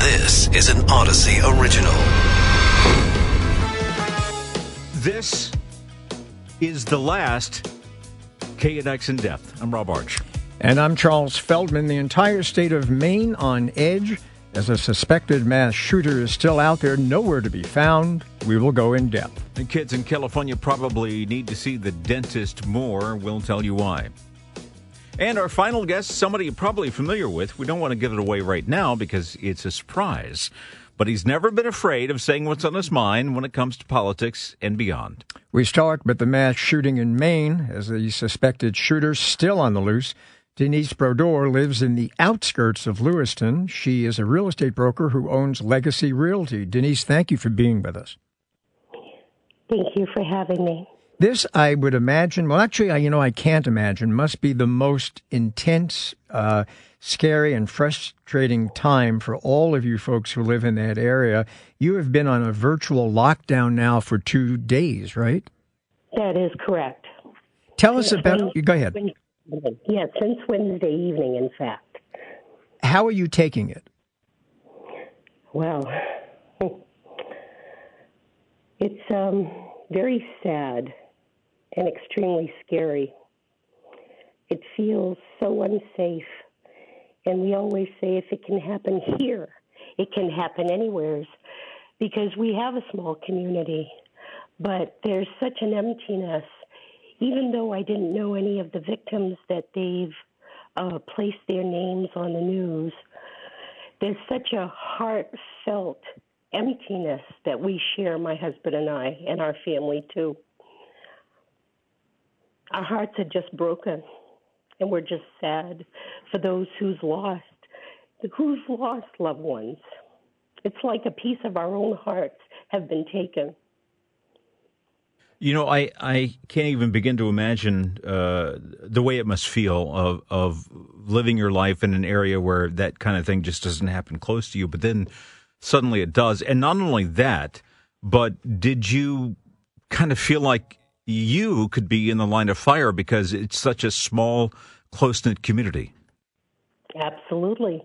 This is an Odyssey original. This is the last KNX in depth. I'm Rob Arch. And I'm Charles Feldman. The entire state of Maine on edge as a suspected mass shooter is still out there, nowhere to be found. We will go in depth. And kids in California probably need to see the dentist more. We'll tell you why. And our final guest, somebody you're probably familiar with. We don't want to give it away right now because it's a surprise. But he's never been afraid of saying what's on his mind when it comes to politics and beyond. We start with the mass shooting in Maine as the suspected shooter still on the loose. Denise Brodeur lives in the outskirts of Lewiston. She is a real estate broker who owns Legacy Realty. Denise, thank you for being with us. Thank you for having me. This, I would imagine, well, actually, I, you know, I can't imagine, must be the most intense, uh, scary, and frustrating time for all of you folks who live in that area. You have been on a virtual lockdown now for two days, right? That is correct. Tell us about. Go ahead. Yeah, since Wednesday evening, in fact. How are you taking it? Well, it's um, very sad and extremely scary. It feels so unsafe. And we always say if it can happen here, it can happen anywhere because we have a small community. But there's such an emptiness. Even though I didn't know any of the victims that they've uh, placed their names on the news, there's such a heartfelt emptiness that we share, my husband and I, and our family too our hearts are just broken and we're just sad for those who's lost who's lost loved ones it's like a piece of our own hearts have been taken you know, I, I can't even begin to imagine uh, the way it must feel of of living your life in an area where that kind of thing just doesn't happen close to you, but then suddenly it does. And not only that, but did you kind of feel like you could be in the line of fire because it's such a small, close knit community. Absolutely.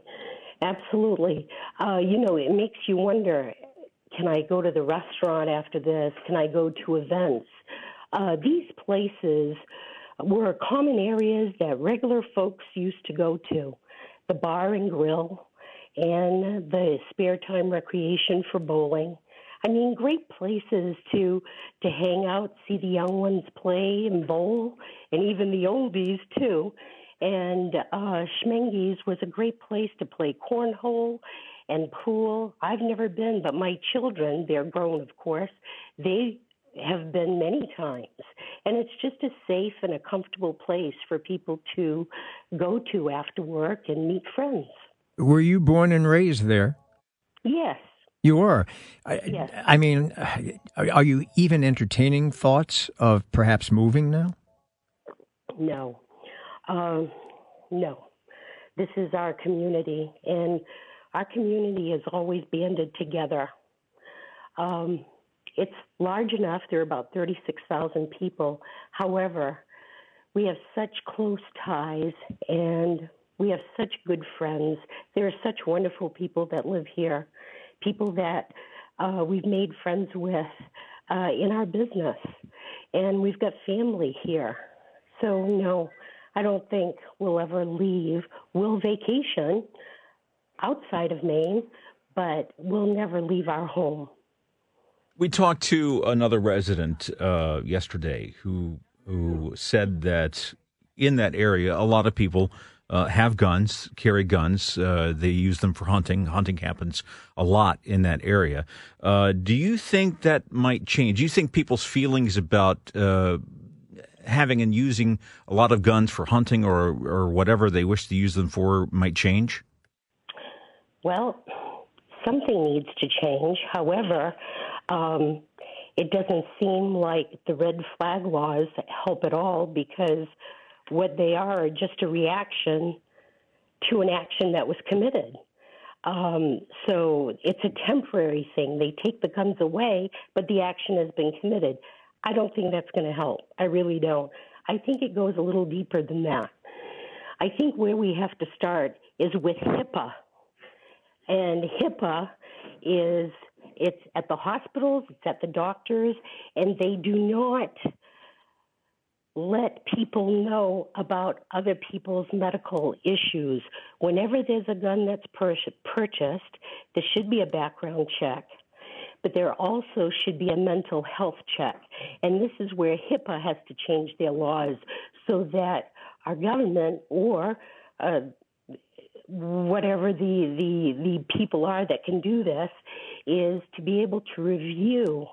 Absolutely. Uh, you know, it makes you wonder can I go to the restaurant after this? Can I go to events? Uh, these places were common areas that regular folks used to go to the bar and grill and the spare time recreation for bowling I mean, great places to to hang out, see the young ones play and bowl, and even the oldies too. And uh, Schemengee's was a great place to play cornhole and pool. I've never been, but my children, they're grown, of course, they have been many times. And it's just a safe and a comfortable place for people to go to after work and meet friends. Were you born and raised there? Yes. You were. Yes. I, I mean, are you even entertaining thoughts of perhaps moving now? No. Um, no. This is our community, and our community is always banded together. Um, it's large enough, there are about 36,000 people. However, we have such close ties and we have such good friends. There are such wonderful people that live here people that uh, we've made friends with uh, in our business, and we've got family here. So, no, I don't think we'll ever leave. We'll vacation outside of Maine, but we'll never leave our home. We talked to another resident uh, yesterday who who said that in that area, a lot of people uh, have guns, carry guns. Uh, they use them for hunting. Hunting happens a lot in that area. Uh, do you think that might change? Do you think people's feelings about uh, having and using a lot of guns for hunting or or whatever they wish to use them for might change? Well, something needs to change. However, um, it doesn't seem like the red flag laws help at all because what they are are just a reaction to an action that was committed. Um, so it's a temporary thing. They take the guns away, but the action has been committed. I don't think that's going to help. I really don't. I think it goes a little deeper than that. I think where we have to start is with HIPAA. And HIPAA is it's at the hospitals, it's at the doctors, and they do not let people know about other people's medical issues. Whenever there's a gun that's pur- purchased, there should be a background check, but there also should be a mental health check. And this is where HIPAA has to change their laws so that our government or uh, whatever the, the, the people are that can do this is to be able to review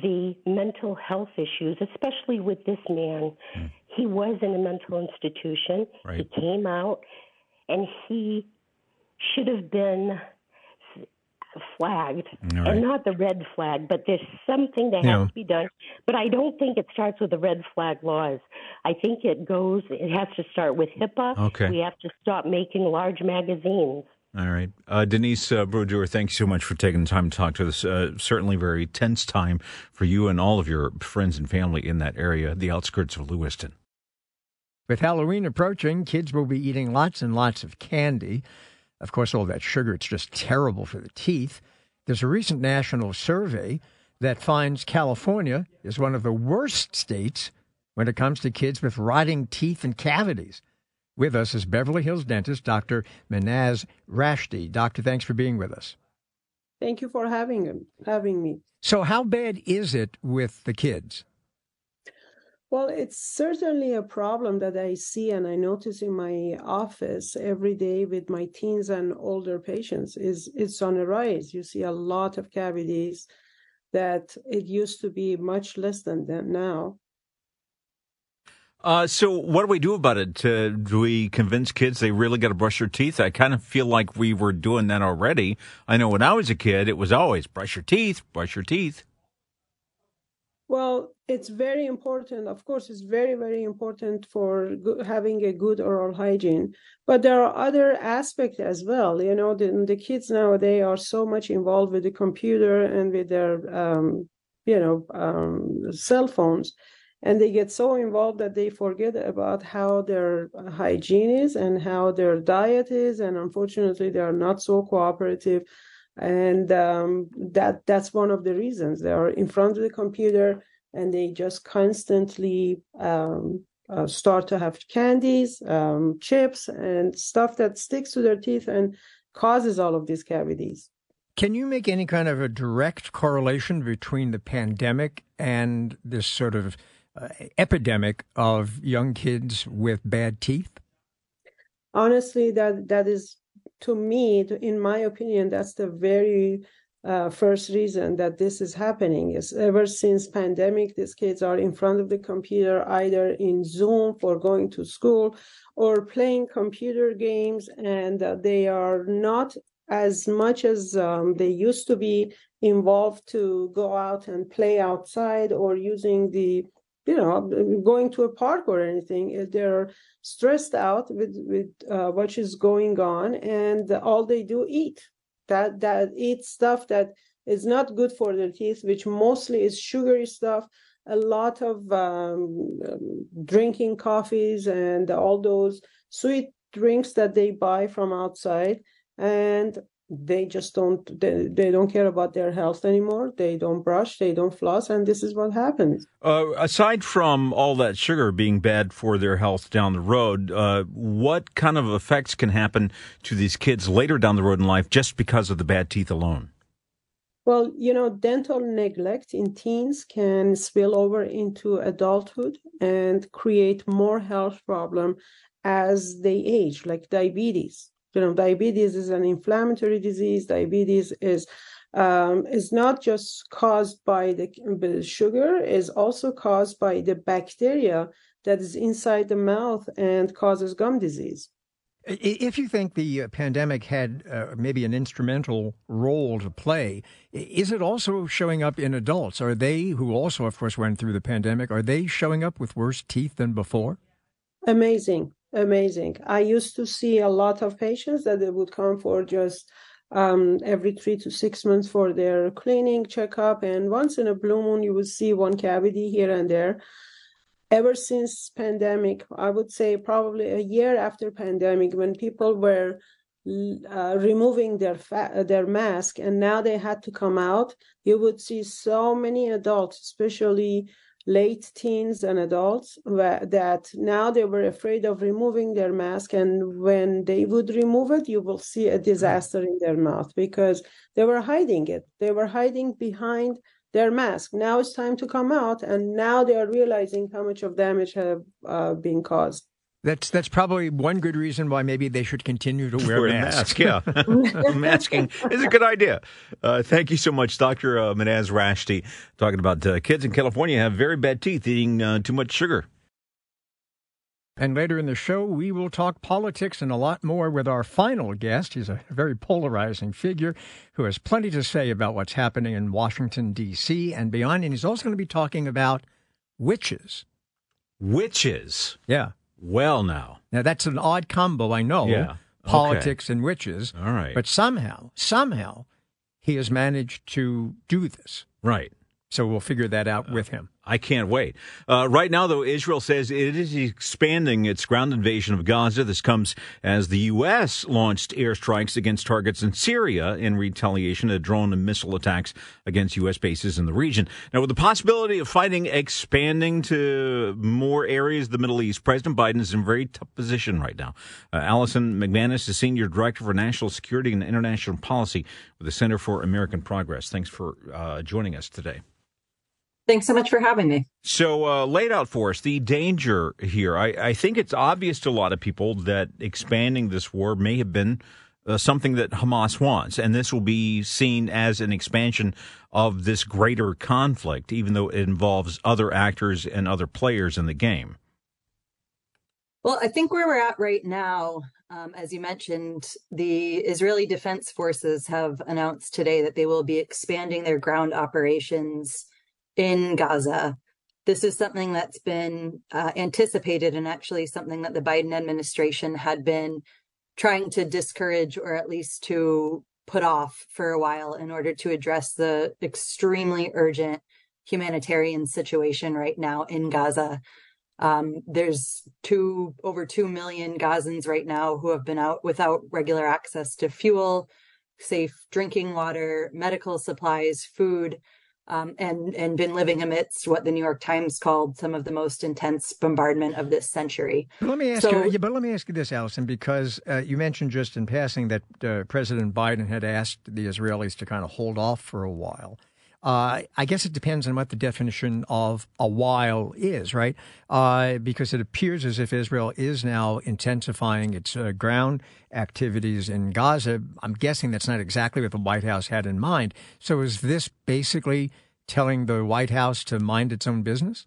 the mental health issues, especially with this man. Mm. He was in a mental institution. Right. He came out and he should have been flagged right. and not the red flag, but there's something that yeah. has to be done. But I don't think it starts with the red flag laws. I think it goes, it has to start with HIPAA. Okay. We have to stop making large magazines. All right. Uh, Denise uh, Brodeur, thank you so much for taking the time to talk to us. Uh, certainly very tense time for you and all of your friends and family in that area, the outskirts of Lewiston. With Halloween approaching, kids will be eating lots and lots of candy. Of course, all that sugar, it's just terrible for the teeth. There's a recent national survey that finds California is one of the worst states when it comes to kids with rotting teeth and cavities. With us is Beverly Hills dentist Dr. Manaz Rashdi. Doctor, thanks for being with us. Thank you for having having me. So, how bad is it with the kids? Well, it's certainly a problem that I see and I notice in my office every day with my teens and older patients is it's on a rise. You see a lot of cavities that it used to be much less than that now. Uh, so what do we do about it? Uh, do we convince kids they really got to brush their teeth? I kind of feel like we were doing that already. I know when I was a kid, it was always brush your teeth, brush your teeth. Well, it's very important. Of course, it's very, very important for having a good oral hygiene. But there are other aspects as well. You know, the, the kids nowadays are so much involved with the computer and with their, um, you know, um, cell phones and they get so involved that they forget about how their hygiene is and how their diet is. And unfortunately they are not so cooperative. And um, that that's one of the reasons. They are in front of the computer and they just constantly um, uh, start to have candies um, chips and stuff that sticks to their teeth and causes all of these cavities. Can you make any kind of a direct correlation between the pandemic and this sort of uh, epidemic of young kids with bad teeth? Honestly, that that is to me, in my opinion, that's the very uh, first reason that this is happening is ever since pandemic these kids are in front of the computer either in zoom for going to school or playing computer games and uh, they are not as much as um, they used to be involved to go out and play outside or using the you know going to a park or anything they're stressed out with with uh, what is going on and all they do eat. That that eat stuff that is not good for their teeth which mostly is sugary stuff a lot of um, drinking coffees and all those sweet drinks that they buy from outside. And they just don't they, they don't care about their health anymore. They don't brush they don't floss and this is what happens. Uh, aside from all that sugar being bad for their health down the road uh, what kind of effects can happen to these kids later down the road in life just because of the bad teeth alone? Well you know dental neglect in teens can spill over into adulthood and create more health problem as they age like diabetes you know, diabetes is an inflammatory disease. Diabetes is um, is not just caused by the, the sugar; is also caused by the bacteria that is inside the mouth and causes gum disease. If you think the uh, pandemic had uh, maybe an instrumental role to play, is it also showing up in adults? Are they, who also, of course, went through the pandemic, are they showing up with worse teeth than before? Amazing amazing. I used to see a lot of patients that they would come for just um, every three to six months for their cleaning checkup, and once in a blue moon you would see one cavity here and there. Ever since pandemic, I would say probably a year after pandemic, when people were uh, removing their fa- their mask, and now they had to come out. You would see so many adults, especially late teens and adults that now they were afraid of removing their mask and when they would remove it you will see a disaster in their mouth because they were hiding it. They were hiding behind their mask. Now it's time to come out and now they are realizing how much of damage have uh, been caused that's that's probably one good reason why maybe they should continue to wear, wear masks. Mask, yeah, masking is a good idea. Uh, thank you so much, Doctor uh, Minaz Rashti, talking about uh, kids in California have very bad teeth eating uh, too much sugar. And later in the show, we will talk politics and a lot more with our final guest. He's a very polarizing figure who has plenty to say about what's happening in Washington, D.C. and beyond. And he's also going to be talking about witches. Witches? Yeah. Well, now. Now, that's an odd combo, I know. Yeah. Politics okay. and witches. All right. But somehow, somehow, he has managed to do this. Right. So we'll figure that out with him. I can't wait. Uh, right now, though, Israel says it is expanding its ground invasion of Gaza. This comes as the U.S. launched airstrikes against targets in Syria in retaliation to drone and missile attacks against U.S. bases in the region. Now, with the possibility of fighting expanding to more areas of the Middle East, President Biden is in a very tough position right now. Uh, Allison McManus is Senior Director for National Security and International Policy with the Center for American Progress. Thanks for uh, joining us today. Thanks so much for having me. So, uh, laid out for us the danger here. I, I, think it's obvious to a lot of people that expanding this war may have been uh, something that Hamas wants, and this will be seen as an expansion of this greater conflict, even though it involves other actors and other players in the game. Well, I think where we're at right now, um, as you mentioned, the Israeli Defense Forces have announced today that they will be expanding their ground operations in Gaza. This is something that's been uh, anticipated and actually something that the Biden administration had been trying to discourage or at least to put off for a while in order to address the extremely urgent humanitarian situation right now in Gaza. Um, there's two over two million Gazans right now who have been out without regular access to fuel, safe drinking water, medical supplies, food um, and and been living amidst what the New York Times called some of the most intense bombardment of this century. But let me ask so, you. Yeah, but let me ask you this, Allison, because uh, you mentioned just in passing that uh, President Biden had asked the Israelis to kind of hold off for a while. Uh, I guess it depends on what the definition of a while is, right? Uh, because it appears as if Israel is now intensifying its uh, ground activities in Gaza. I'm guessing that's not exactly what the White House had in mind. So is this basically telling the White House to mind its own business?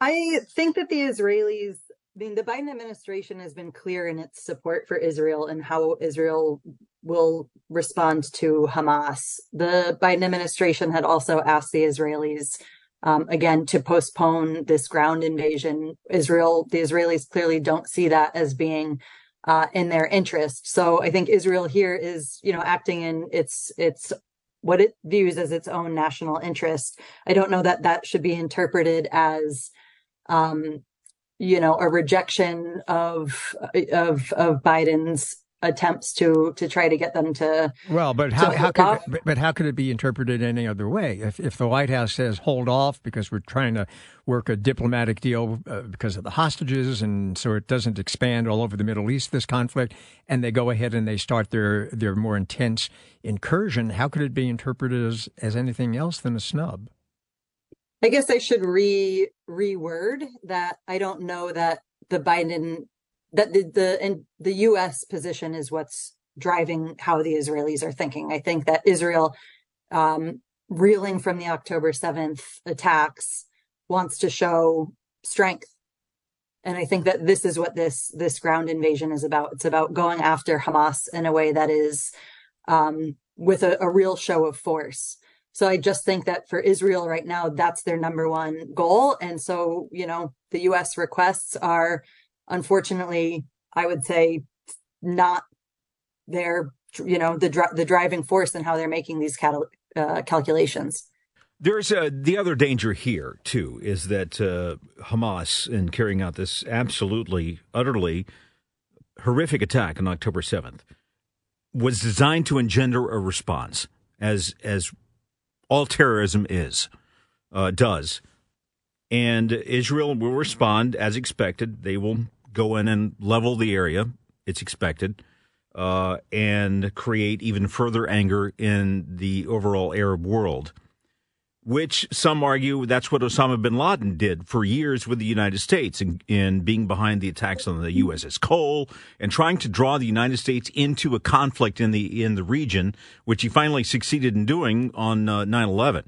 I think that the Israelis I mean, the Biden administration has been clear in its support for Israel and how Israel will respond to Hamas. The Biden administration had also asked the Israelis, um, again, to postpone this ground invasion. Israel, the Israelis clearly don't see that as being uh, in their interest. So I think Israel here is, you know, acting in its its what it views as its own national interest. I don't know that that should be interpreted as um, you know a rejection of of of Biden's attempts to to try to get them to well but how, how could but how could it be interpreted any other way? If if the white house says hold off because we're trying to work a diplomatic deal uh, because of the hostages and so it doesn't expand all over the middle east this conflict and they go ahead and they start their their more intense incursion how could it be interpreted as as anything else than a snub? I guess I should re reword that. I don't know that the Biden that the the and the U.S. position is what's driving how the Israelis are thinking. I think that Israel, um, reeling from the October seventh attacks, wants to show strength, and I think that this is what this this ground invasion is about. It's about going after Hamas in a way that is um, with a, a real show of force. So I just think that for Israel right now, that's their number one goal. And so, you know, the US requests are unfortunately, I would say, not their, you know, the, the driving force in how they're making these cal- uh, calculations. There's uh, the other danger here, too, is that uh, Hamas, in carrying out this absolutely, utterly horrific attack on October 7th was designed to engender a response, as as all terrorism is uh, does, and Israel will respond as expected. They will go in and level the area. It's expected. Uh, and create even further anger in the overall Arab world which some argue that's what Osama bin Laden did for years with the United States in, in, being behind the attacks on the USS Cole and trying to draw the United States into a conflict in the in the region, which he finally succeeded in doing on uh, 9/11.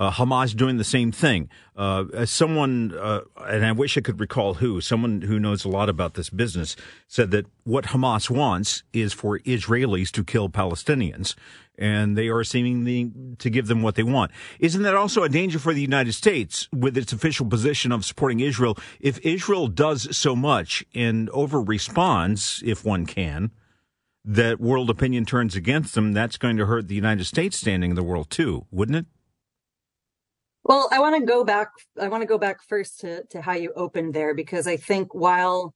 Uh, Hamas doing the same thing. Uh, someone, uh, and I wish I could recall who, someone who knows a lot about this business, said that what Hamas wants is for Israelis to kill Palestinians and they are seemingly to give them what they want. Isn't that also a danger for the United States with its official position of supporting Israel? If Israel does so much and over responds, if one can, that world opinion turns against them, that's going to hurt the United States standing in the world too, wouldn't it? Well, I want to go back. I want to go back first to, to how you opened there, because I think while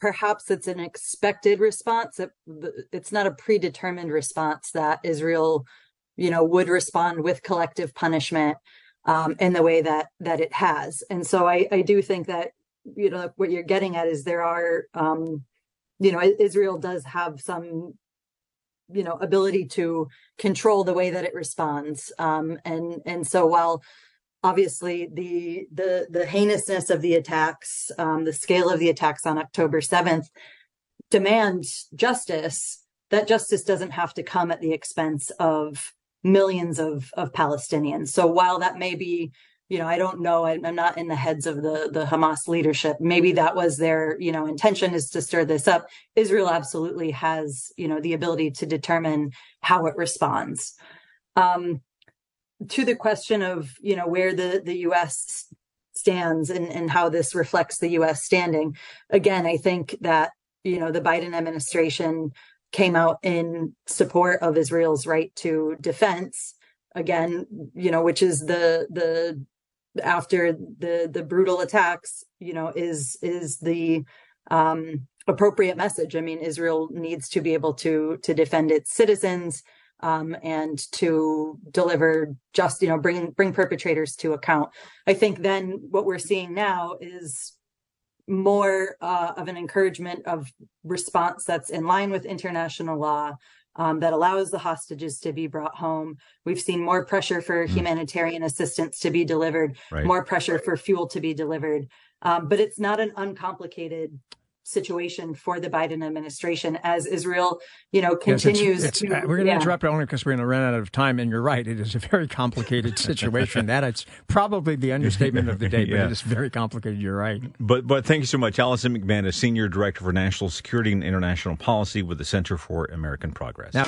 perhaps it's an expected response. It, it's not a predetermined response that Israel, you know, would respond with collective punishment um, in the way that that it has. And so I, I do think that you know what you're getting at is there are, um, you know, Israel does have some you know ability to control the way that it responds um and and so while obviously the the the heinousness of the attacks, um, the scale of the attacks on October seventh, demands justice. That justice doesn't have to come at the expense of millions of of Palestinians. So while that may be you know, I don't know. I'm not in the heads of the the Hamas leadership. Maybe that was their, you know, intention is to stir this up. Israel absolutely has, you know, the ability to determine how it responds. Um, to the question of you know where the the U.S. stands and and how this reflects the U.S. standing, again, I think that you know the Biden administration came out in support of Israel's right to defense. Again, you know, which is the the after the the brutal attacks, you know, is is the um, appropriate message. I mean, Israel needs to be able to to defend its citizens um, and to deliver just you know bring bring perpetrators to account. I think then what we're seeing now is more uh, of an encouragement of response that's in line with international law um, that allows the hostages to be brought home. We've seen more pressure for mm. humanitarian assistance to be delivered, right. more pressure for fuel to be delivered. Um, but it's not an uncomplicated situation for the Biden administration as Israel, you know, continues. Yes, it's, it's, to, we're going to yeah. interrupt only because we're going to run out of time. And you're right; it is a very complicated situation. that it's probably the understatement of the day, but yeah. it is very complicated. You're right. But but thank you so much, Allison McManus, Senior Director for National Security and International Policy with the Center for American Progress. Now,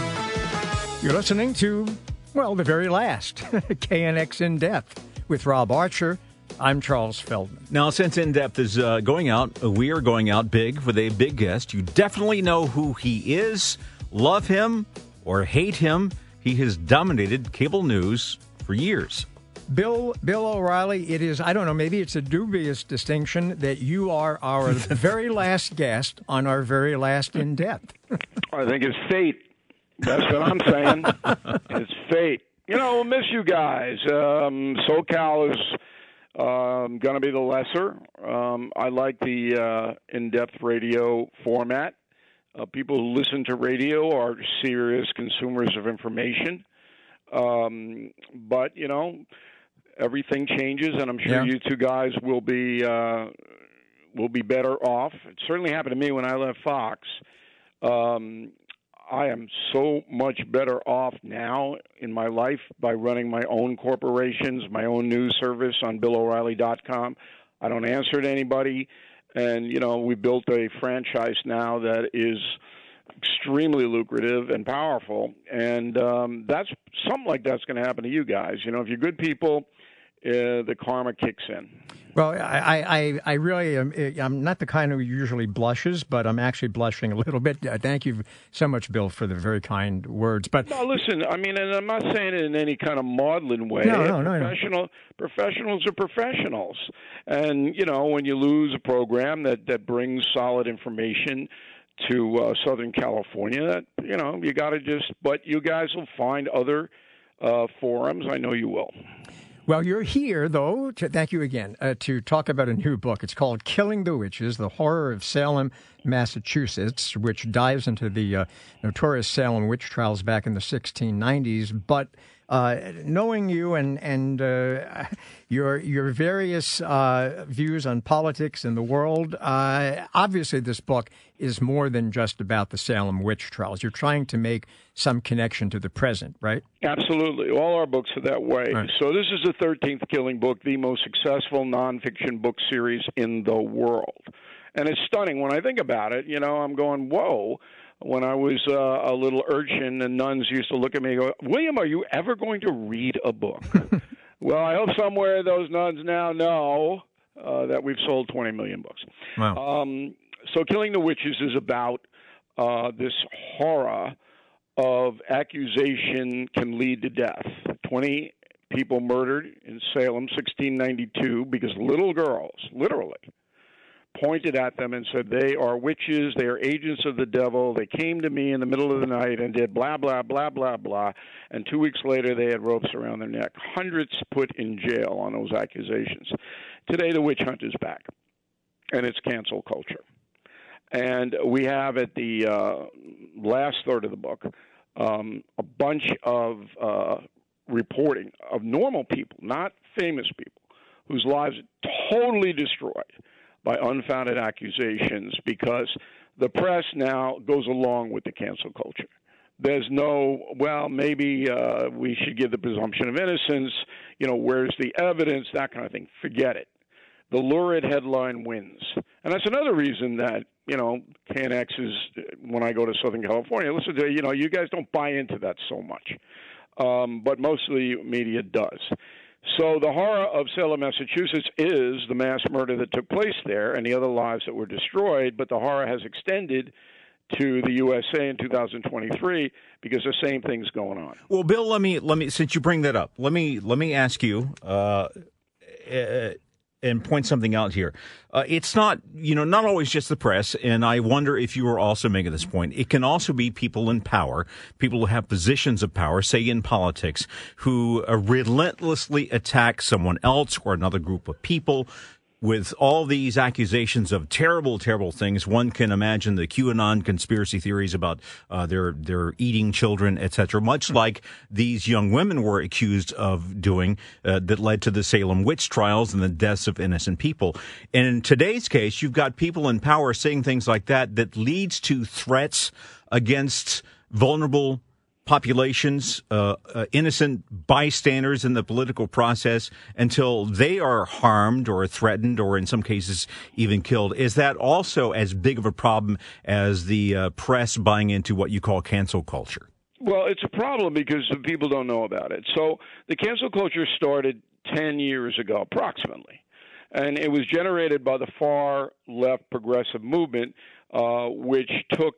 you're listening to well, the very last KNX in depth with Rob Archer. I'm Charles Feldman. Now, since In Depth is uh, going out, uh, we are going out big with a big guest. You definitely know who he is, love him or hate him. He has dominated cable news for years. Bill Bill O'Reilly, it is I don't know, maybe it's a dubious distinction that you are our very last guest on our very last in depth. I think it's fate. That's what I'm saying. it's fate. You know, we'll miss you guys. Um, SoCal is um, going to be the lesser. Um, I like the uh, in-depth radio format. Uh, people who listen to radio are serious consumers of information. Um, but you know, everything changes, and I'm sure yeah. you two guys will be uh, will be better off. It certainly happened to me when I left Fox. Um, I am so much better off now in my life by running my own corporations, my own news service on BillO'Reilly.com. I don't answer to anybody, and you know we built a franchise now that is extremely lucrative and powerful, and um, that's something like that's going to happen to you guys. You know, if you're good people, uh, the karma kicks in. Well, I, I, I really am. I'm not the kind who usually blushes, but I'm actually blushing a little bit. Uh, thank you so much, Bill, for the very kind words. But no, listen. I mean, and I'm not saying it in any kind of maudlin way. No, no, no. Professional, no. professionals are professionals, and you know when you lose a program that that brings solid information to uh, Southern California. That you know, you got to just. But you guys will find other uh, forums. I know you will. Well, you're here, though, to, thank you again, uh, to talk about a new book. It's called Killing the Witches The Horror of Salem, Massachusetts, which dives into the uh, notorious Salem witch trials back in the 1690s. But uh, knowing you and and uh, your your various uh, views on politics in the world, uh, obviously this book is more than just about the Salem witch trials. You're trying to make some connection to the present, right? Absolutely. All our books are that way. Right. So this is the 13th Killing Book, the most successful nonfiction book series in the world. And it's stunning when I think about it. You know, I'm going, whoa when I was uh, a little urchin, the nuns used to look at me and go, William, are you ever going to read a book? well, I hope somewhere those nuns now know uh, that we've sold 20 million books. Wow. Um, so, Killing the Witches is about uh, this horror of accusation can lead to death. 20 people murdered in Salem, 1692, because little girls, literally, pointed at them and said, They are witches, they are agents of the devil. They came to me in the middle of the night and did blah, blah, blah, blah, blah. And two weeks later, they had ropes around their neck. Hundreds put in jail on those accusations. Today, the witch hunt is back, and it's cancel culture. And we have at the uh, last third of the book um, a bunch of uh, reporting of normal people, not famous people, whose lives are totally destroyed by unfounded accusations because the press now goes along with the cancel culture. There's no, well, maybe uh, we should give the presumption of innocence. You know, where's the evidence? That kind of thing. Forget it. The lurid headline wins. And that's another reason that, you know, KNX is, when I go to Southern California, listen to, you know, you guys don't buy into that so much. Um, but mostly media does. So the horror of Salem, Massachusetts is the mass murder that took place there and the other lives that were destroyed, but the horror has extended to the USA in 2023 because the same thing's going on. Well, Bill, let me let me since you bring that up, let me let me ask you uh, uh, and point something out here. Uh, it's not, you know, not always just the press, and I wonder if you are also making this point. It can also be people in power, people who have positions of power, say in politics, who uh, relentlessly attack someone else or another group of people with all these accusations of terrible, terrible things, one can imagine the QAnon conspiracy theories about uh, their their eating children, etc. Much like these young women were accused of doing, uh, that led to the Salem witch trials and the deaths of innocent people. And in today's case, you've got people in power saying things like that that leads to threats against vulnerable populations, uh, uh, innocent bystanders in the political process until they are harmed or threatened or in some cases even killed. Is that also as big of a problem as the uh, press buying into what you call cancel culture? Well, it's a problem because people don't know about it. So the cancel culture started 10 years ago, approximately. And it was generated by the far left progressive movement, uh, which took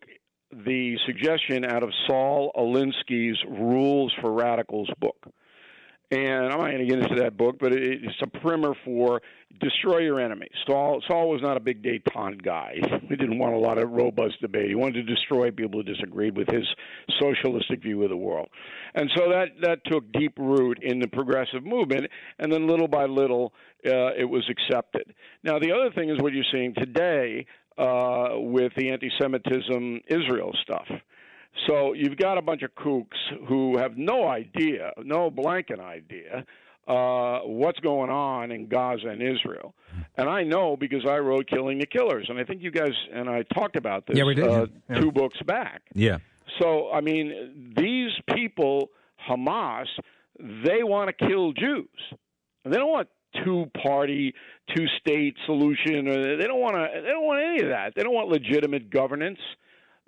the suggestion out of Saul Alinsky's Rules for Radicals book. And I'm not going to get into that book, but it's a primer for destroy your enemies. Saul, Saul was not a big detente guy. He didn't want a lot of robust debate. He wanted to destroy people who disagreed with his socialistic view of the world. And so that, that took deep root in the progressive movement, and then little by little, uh, it was accepted. Now, the other thing is what you're seeing today uh, with the anti-Semitism Israel stuff. So you've got a bunch of kooks who have no idea, no blanket idea, uh, what's going on in Gaza and Israel. And I know because I wrote Killing the Killers, and I think you guys and I talked about this yeah, we did. Uh, yeah. two books back. Yeah. So I mean, these people, Hamas, they want to kill Jews. They don't want two party, two state solution. Or they don't want to. They don't want any of that. They don't want legitimate governance.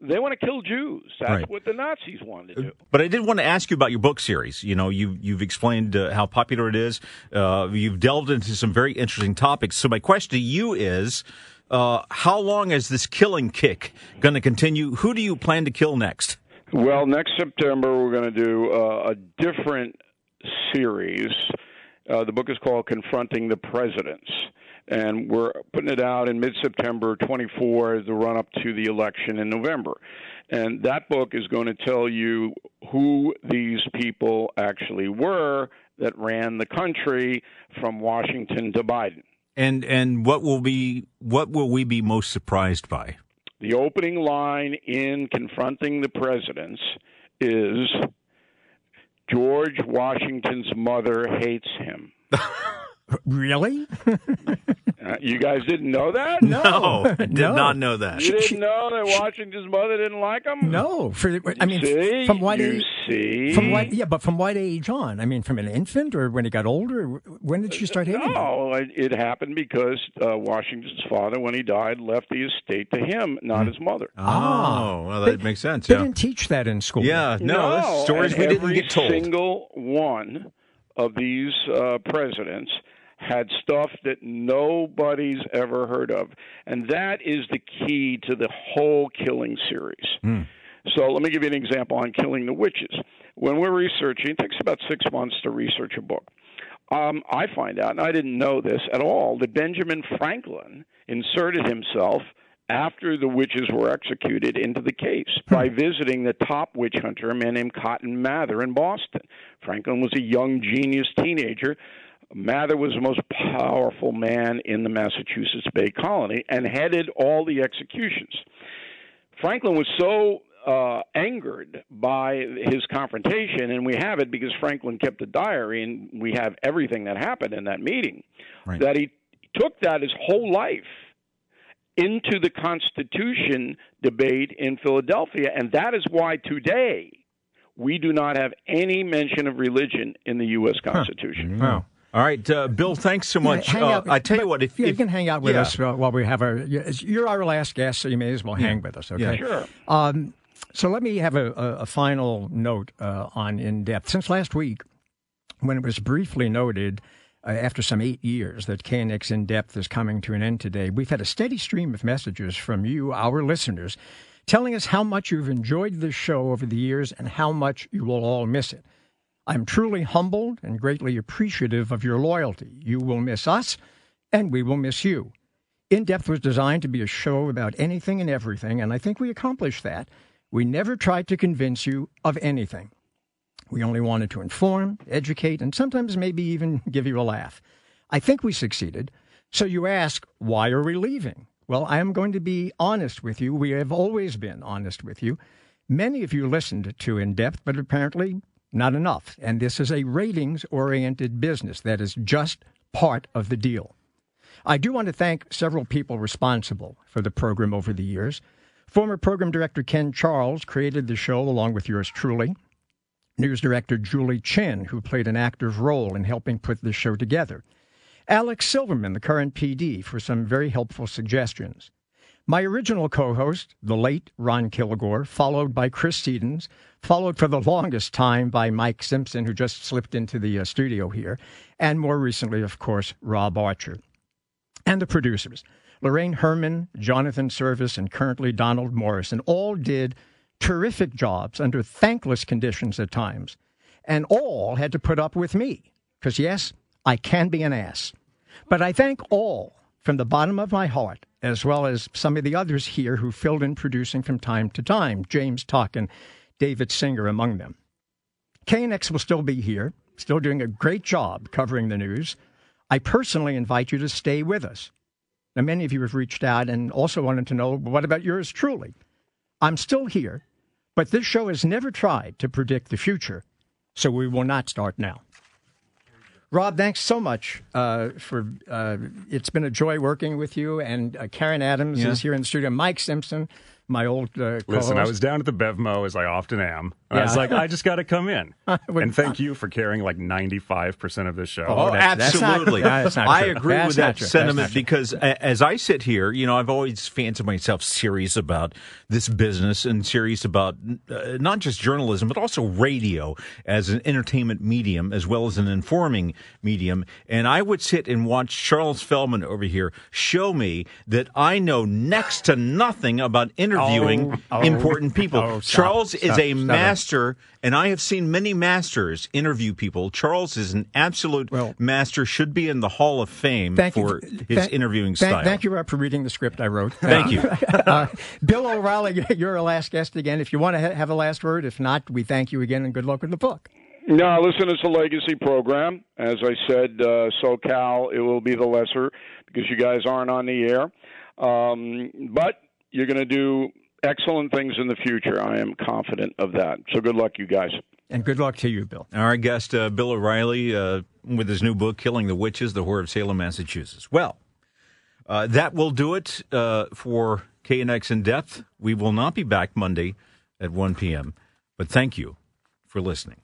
They want to kill Jews. That's Right. what the Nazis wanted to do. But I did want to ask you about your book series. You know, you, you've explained uh, how popular it is. Uh, you've delved into some very interesting topics. So my question to you is, uh, how long is this killing kick going to continue? Who do you plan to kill next? Well, next September we're going to do uh, a different series. Uh, the book is called Confronting the Presidents. and we're putting it out in mid-September 24, the run-up to the election in November. And that book is going to tell you who these people actually were that ran the country from Washington to Biden. And and what will be what will we be most surprised by? The opening line in confronting the presidents is George Washington's mother hates him. Really? Uh, you guys didn't know that? No, I did No. not know that. You didn't know that Washington's mother didn't like him? no. For I mean, see? from what you age? see? From what? Yeah, but from what age on? I mean, from an infant or when he got older? When did she start hating him? No, it, it happened because uh, Washington's father, when he died, left the estate to him, not his mother. Oh, well, that makes sense. They Yeah, didn't teach that in school. yeah. No, that's stories we didn't get told. Every single one of these uh, presidents had stuff that nobody's ever heard of, and that is the key to the whole killing series. Hmm. So let me give you an example on killing the witches. When we're researching, it takes about six months to research a book. Um, I find out, and I didn't know this at all, that Benjamin Franklin inserted himself after the witches were executed into the case by visiting the top witch hunter, a man named Cotton Mather in Boston. Franklin was a young genius teenager. Mather was the most powerful man in the Massachusetts Bay Colony and headed all the executions. Franklin was so uh, angered by his confrontation, and we have it because Franklin kept a diary and we have everything that happened in that meeting, Right. that he took that his whole life into the Constitution debate in Philadelphia. And that is why today we do not have any mention of religion in the U.S. Constitution. Wow. All right, uh, Bill. Thanks so much. hang Uh, I tell you what, if, yeah, you if can hang out with yeah. us while we have our. You're our last guest, so you may as well hang with us. Okay. Sure. Um, so let me have a, a, a final note uh, on in depth. Since last week, when it was briefly noted uh, after some eight years that KNX in depth is coming to an end today, we've had a steady stream of messages from you, our listeners, telling us how much you've enjoyed this show over the years and how much you will all miss it. I'm truly humbled and greatly appreciative of your loyalty. You will miss us, and we will miss you. In Depth was designed to be a show about anything and everything, and I think we accomplished that. We never tried to convince you of anything. We only wanted to inform, educate, and sometimes maybe even give you a laugh. I think we succeeded. So you ask, why are we leaving? Well, I am going to be honest with you. We have always been honest with you. Many of you listened to In Depth, but apparently not enough. And this is a ratings oriented business. That is just part of the deal. I do want to thank several people responsible for the program over the years. Former program director Ken Charles created the show along with yours truly. News director Julie Chin, who played an active role in helping put the show together. Alex Silverman, the current PD, for some very helpful suggestions. My original co host, the late Ron Kilgore, followed by Chris Sedens, followed for the longest time by Mike Simpson, who just slipped into the uh, studio here, and more recently, of course, Rob Archer. And the producers, Lorraine Herman, Jonathan Service, and currently Donald Morrison, all did terrific jobs under thankless conditions at times, and all had to put up with me, because yes, I can be an ass. But I thank all from the bottom of my heart, as well as some of the others here who filled in producing from time to time, James Tuck and David Singer among them. KNX will still be here, still doing a great job covering the news. I personally invite you to stay with us. Now, many of you have reached out and also wanted to know what about yours truly? I'm still here, but this show has never tried to predict the future, so we will not start now. Rob, thanks so much uh, for. Uh, it's been a joy working with you. And uh, Karen Adams Yeah. is here in the studio. Mike Simpson, my old uh, Listen, I was down at the Bevmo as I often am. And I was like, I just got to come in. And thank you for carrying like 95% of this show. Oh, that- that's not- absolutely. that's not I agree That's with that true. Sentiment because as I sit here, you know, I've always fancied myself serious about this business and serious about uh, not just journalism, but also radio as an entertainment medium as well as an informing medium. And I would sit and watch Charles Feldman over here show me that I know next to nothing about interviewing Oh, oh, important people. oh, stop, Charles is a stop it. Master, and I have seen many masters interview people. Charles is an absolute Well- master, should be in the Hall of Fame Thank for you. his Thank- interviewing thank, style. Thank you, Rob, for reading the script I wrote. Thank you. uh, Bill O'Reilly, you're our last guest again. If you want to ha- have a last word, if not, we thank you again and good luck with the book. No, listen, it's a legacy program. As I said, uh, SoCal, it will be the lesser because you guys aren't on the air. Um, but you're going to do excellent things in the future. I am confident of that. So good luck, you guys. And good luck to you, Bill. Our guest, uh, Bill O'Reilly, uh, with his new book, Killing the Witches, The Horror of Salem, Massachusetts. Well, uh, that will do it uh, for KNX in Depth. We will not be back Monday at 1 p.m., but thank you for listening.